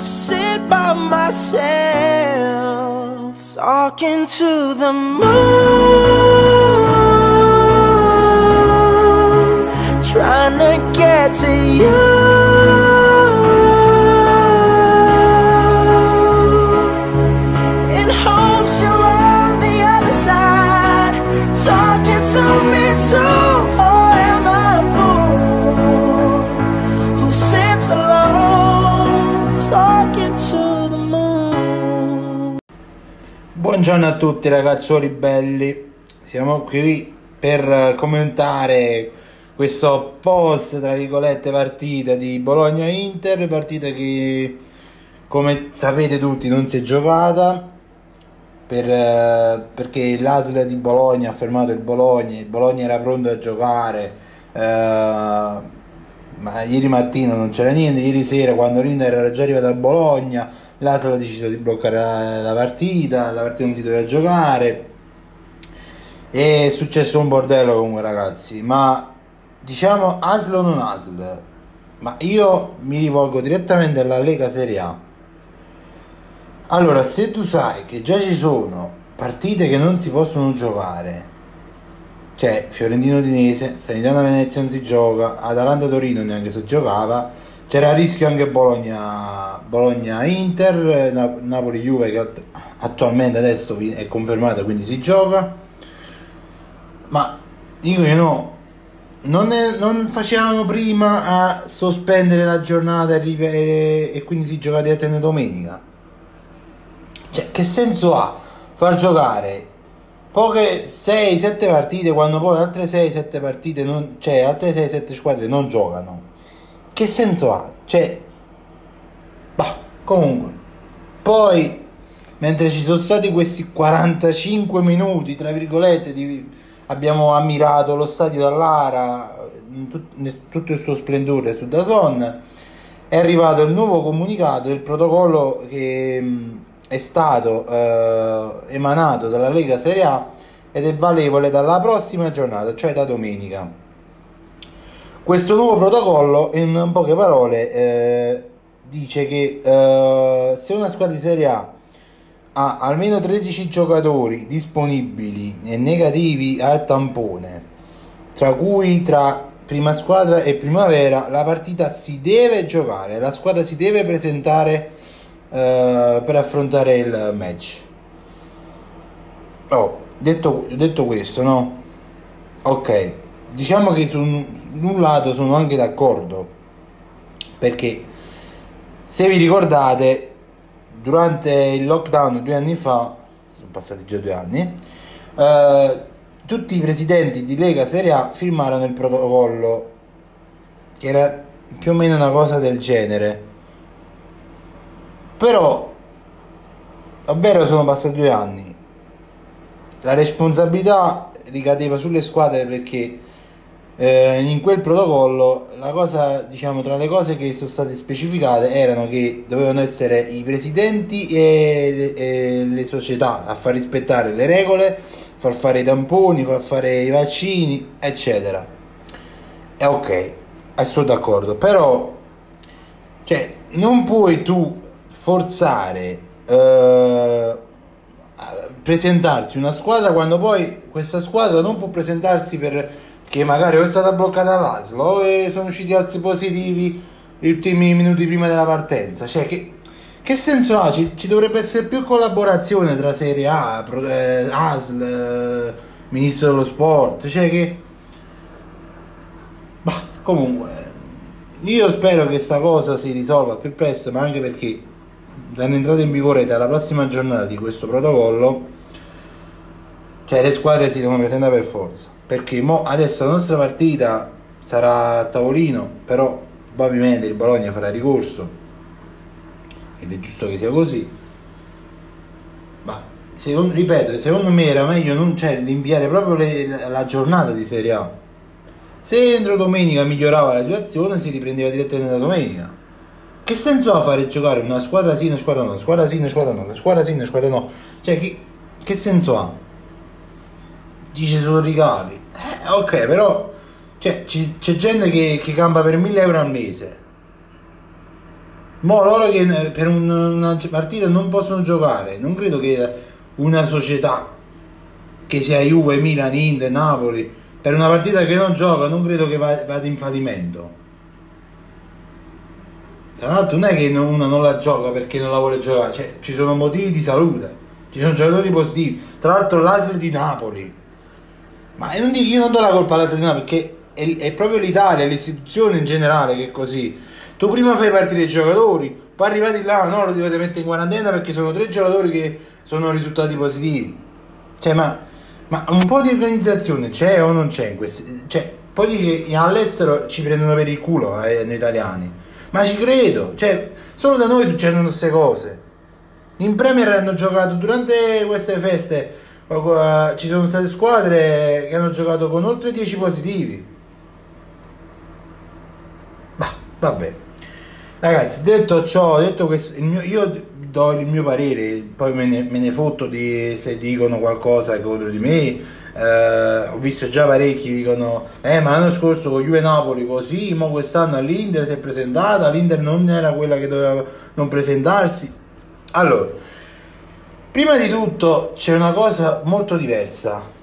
sit by myself, talking to the moon, trying to get to you. Buongiorno a tutti ragazzuoli belli, siamo qui per eh, commentare questo post tra virgolette partita di Bologna-Inter, partita che come sapete tutti non si è giocata per, eh, perché l'ASL di Bologna ha fermato il Bologna, il Bologna era pronto a giocare, eh, ma ieri mattina non c'era niente, ieri sera quando l'Inter era già arrivato a Bologna, l'ASL ha deciso di bloccare la, la partita, la partita non si doveva giocare. È successo un bordello comunque ragazzi, ma diciamo ASL o non ASL? Ma io mi rivolgo direttamente alla Lega Serie A. Allora, se tu sai che già ci sono partite che non si possono giocare, cioè Fiorentino Udinese, Sanitana Venezia non si gioca, Atalanta Torino neanche si giocava, c'era a rischio anche Bologna, Bologna Inter, Na- Napoli Juve che att- attualmente adesso è confermata quindi si gioca. Ma dico io no, non, è- non facevano prima a sospendere la giornata e, e- e quindi si gioca direttamente domenica? Cioè, che senso ha far giocare poche 6-7 partite quando poi altre 6-7 partite, non, cioè altre 6-7 squadre non giocano? Che senso ha? Cioè, bah, comunque, poi mentre ci sono stati questi 45 minuti, tra virgolette, di, abbiamo ammirato lo stadio dall'Ara tut- tutto il suo splendore su Dazon, è arrivato il nuovo comunicato del protocollo che è stato eh, emanato dalla Lega Serie A ed è valevole dalla prossima giornata, cioè da domenica. Questo nuovo protocollo, in poche parole, eh, dice che eh, se una squadra di Serie A ha almeno 13 giocatori disponibili e negativi al tampone, tra cui tra prima squadra e primavera, la partita si deve giocare, la squadra si deve presentare eh, per affrontare il match. Oh, detto, detto questo, no? Ok, diciamo che su un, lato sono anche d'accordo, perché se vi ricordate, durante il lockdown due anni fa, sono passati già due anni, eh, tutti i presidenti di Lega Serie A firmarono il protocollo, che era più o meno una cosa del genere. Però, davvero sono passati due anni. La responsabilità ricadeva sulle squadre perché eh, in quel protocollo la cosa, diciamo, tra le cose che sono state specificate erano che dovevano essere i presidenti e le, e le società a far rispettare le regole, far fare i tamponi, far fare i vaccini, eccetera. E ok, sono d'accordo, però cioè, non puoi tu forzare eh, presentarsi una squadra quando poi questa squadra non può presentarsi perché magari o è stata bloccata all'ASLO o è- sono usciti altri positivi gli ultimi minuti prima della partenza. Cioè, che, che senso ha? Ci, ci dovrebbe essere più collaborazione tra Serie A, eh, ASL, eh, Ministro dello Sport. Cioè, che. Bah, comunque, io spero che questa cosa si risolva più presto, ma anche perché dall'entrata in vigore dalla prossima giornata di questo protocollo, cioè le squadre si devono presentare per forza. Perché adesso la nostra partita sarà a tavolino, però probabilmente il Bologna farà ricorso, ed è giusto che sia così. Ma secondo, ripeto, secondo me era meglio non, cioè, rinviare proprio le- la giornata di Serie A. Se entro domenica migliorava la situazione, si riprendeva direttamente da domenica. Che senso ha fare giocare una squadra sì, una squadra no, squadra sì, una squadra no, una squadra sì, una squadra no? Cioè, che, che senso ha? Dice solo ricavi. Eh, ok, però cioè, ci- c'è gente che, che campa per 1000 euro al mese. Mo loro che per un- una partita non possono giocare, non credo che una società che sia Juve, Milan, Inter, Napoli, per una partita che non gioca, non credo che va- vada in fallimento. Tra l'altro non è che uno non la gioca perché non la vuole giocare, cioè, ci sono motivi di salute, ci sono giocatori positivi. Tra l'altro l'ASL di Napoli, ma io non, io non do la colpa di Napoli perché è, è proprio l'Italia, l'istituzione in generale che è così. Tu prima fai partire i giocatori, poi arrivati là, no, lo dovete mettere in quarantena perché sono tre giocatori che sono risultati positivi. Cioè, ma, ma un po' di organizzazione c'è o non c'è in questi... Cioè, poi dici che all'estero ci prendono per il culo eh, noi italiani. Ma ci credo, cioè, solo da noi succedono queste cose. In Premier hanno giocato durante queste feste, ci sono state squadre che hanno giocato con oltre 10 positivi. Bah, vabbè. Ragazzi, detto ciò, detto questo, mio- io do il mio parere, poi me ne, me ne fotto di se dicono qualcosa contro di me. Eh, ho visto già parecchi dicono: Eh, ma l'anno scorso con Juve Napoli così, ma quest'anno all'Inter si è presentata. L'Inter non era quella che doveva non presentarsi. Allora, prima di tutto c'è una cosa molto diversa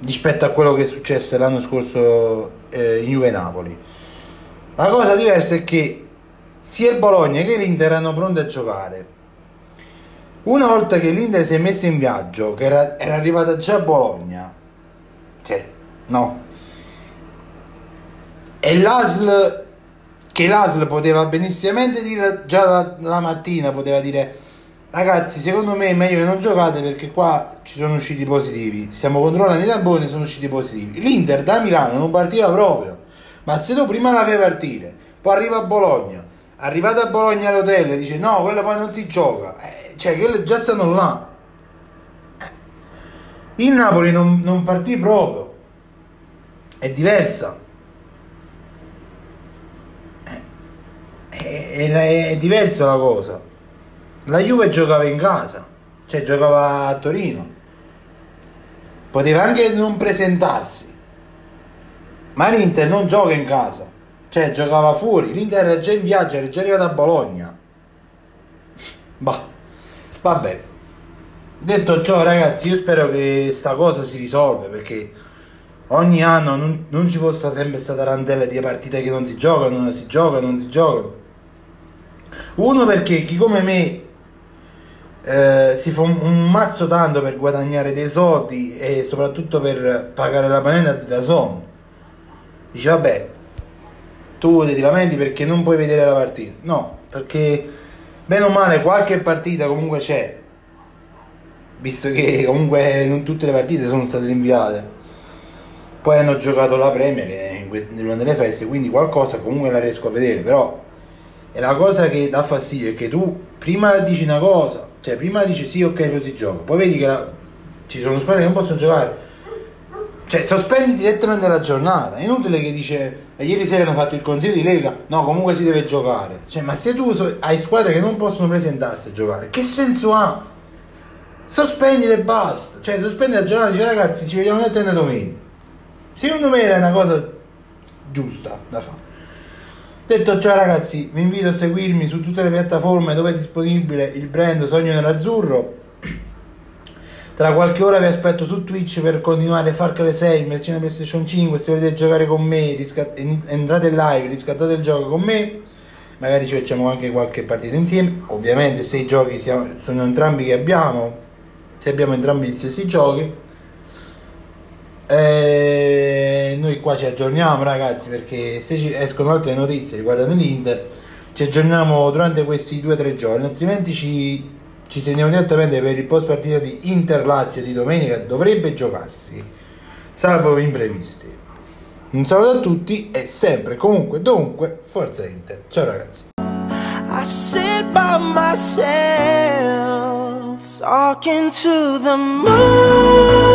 rispetto a quello che è successo l'anno scorso eh, in Juve Napoli. La cosa diversa è che sia il Bologna che l'Inter erano pronti a giocare. Una volta che l'Inter si è messa in viaggio, che era, era arrivata già a Bologna, cioè, no, e l'ASL, che l'ASL poteva benissimamente dire già la, la mattina, poteva dire, ragazzi, secondo me è meglio che non giocate perché qua ci sono usciti positivi, stiamo controllando i tamponi, sono usciti positivi. L'Inter da Milano non partiva proprio, ma se tu prima la fai partire, poi arriva a Bologna, arrivata a Bologna all'hotel e dice no, quello poi non si gioca, eh, cioè che già stanno là. Eh. Il Napoli non, non partì proprio, è diversa. Eh, È, è, è diversa la cosa. La Juve giocava in casa, cioè giocava a Torino. Poteva anche non presentarsi. Ma l'Inter non gioca in casa, cioè giocava fuori. L'Inter era già in viaggio, era già arrivato a Bologna. Bah, vabbè. Detto ciò, ragazzi, io spero che sta cosa si risolve perché ogni anno non, non ci possa sempre questa tarantella di partite che non si giocano, non si giocano, non si giocano. Uno perché chi come me eh, si fa un, un mazzo tanto per guadagnare dei soldi e soprattutto per pagare la panella di Dazon. Dice vabbè, tu ti lamenti perché non puoi vedere la partita. No, perché bene o male qualche partita comunque c'è. Visto che comunque non tutte le partite sono state rinviate. Poi hanno giocato la Premier in quest- durante le feste, quindi qualcosa comunque la riesco a vedere, però è la cosa che dà fastidio è che tu prima dici una cosa, cioè prima dici sì ok poi si gioca, poi vedi che la- ci sono squadre che non possono giocare, cioè sospendi direttamente la giornata, è inutile che dice "Eh, ieri sera hanno fatto il consiglio di Lega, no comunque si deve giocare, cioè ma se tu hai squadre che non possono presentarsi a giocare, che senso ha? Sospendile e basta, cioè sospendi la giornata e dici ragazzi ci vediamo nel e domenica, secondo me era una cosa giusta da fare. Detto ciò ragazzi, vi invito a seguirmi su tutte le piattaforme dove è disponibile il brand Sogno Nerazzurro. Tra qualche ora vi aspetto su Twitch per continuare Far Cry 6 in versione PlayStation 5. Se volete giocare con me, riscat- en- entrate in live, riscattate il gioco con me. Magari ci facciamo anche qualche partita insieme. Ovviamente se i giochi siamo- sono entrambi che abbiamo, se abbiamo entrambi gli stessi giochi. Eh, noi qua ci aggiorniamo ragazzi perché se ci escono altre notizie riguardanti l'Inter ci aggiorniamo durante questi due o tre giorni altrimenti ci, ci segniamo direttamente per il post partita di Inter Lazio di domenica dovrebbe giocarsi salvo imprevisti. Un saluto a tutti e sempre comunque dovunque forza Inter. Ciao ragazzi. I sit by myself, talking to the moon,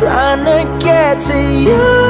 trying to get to you.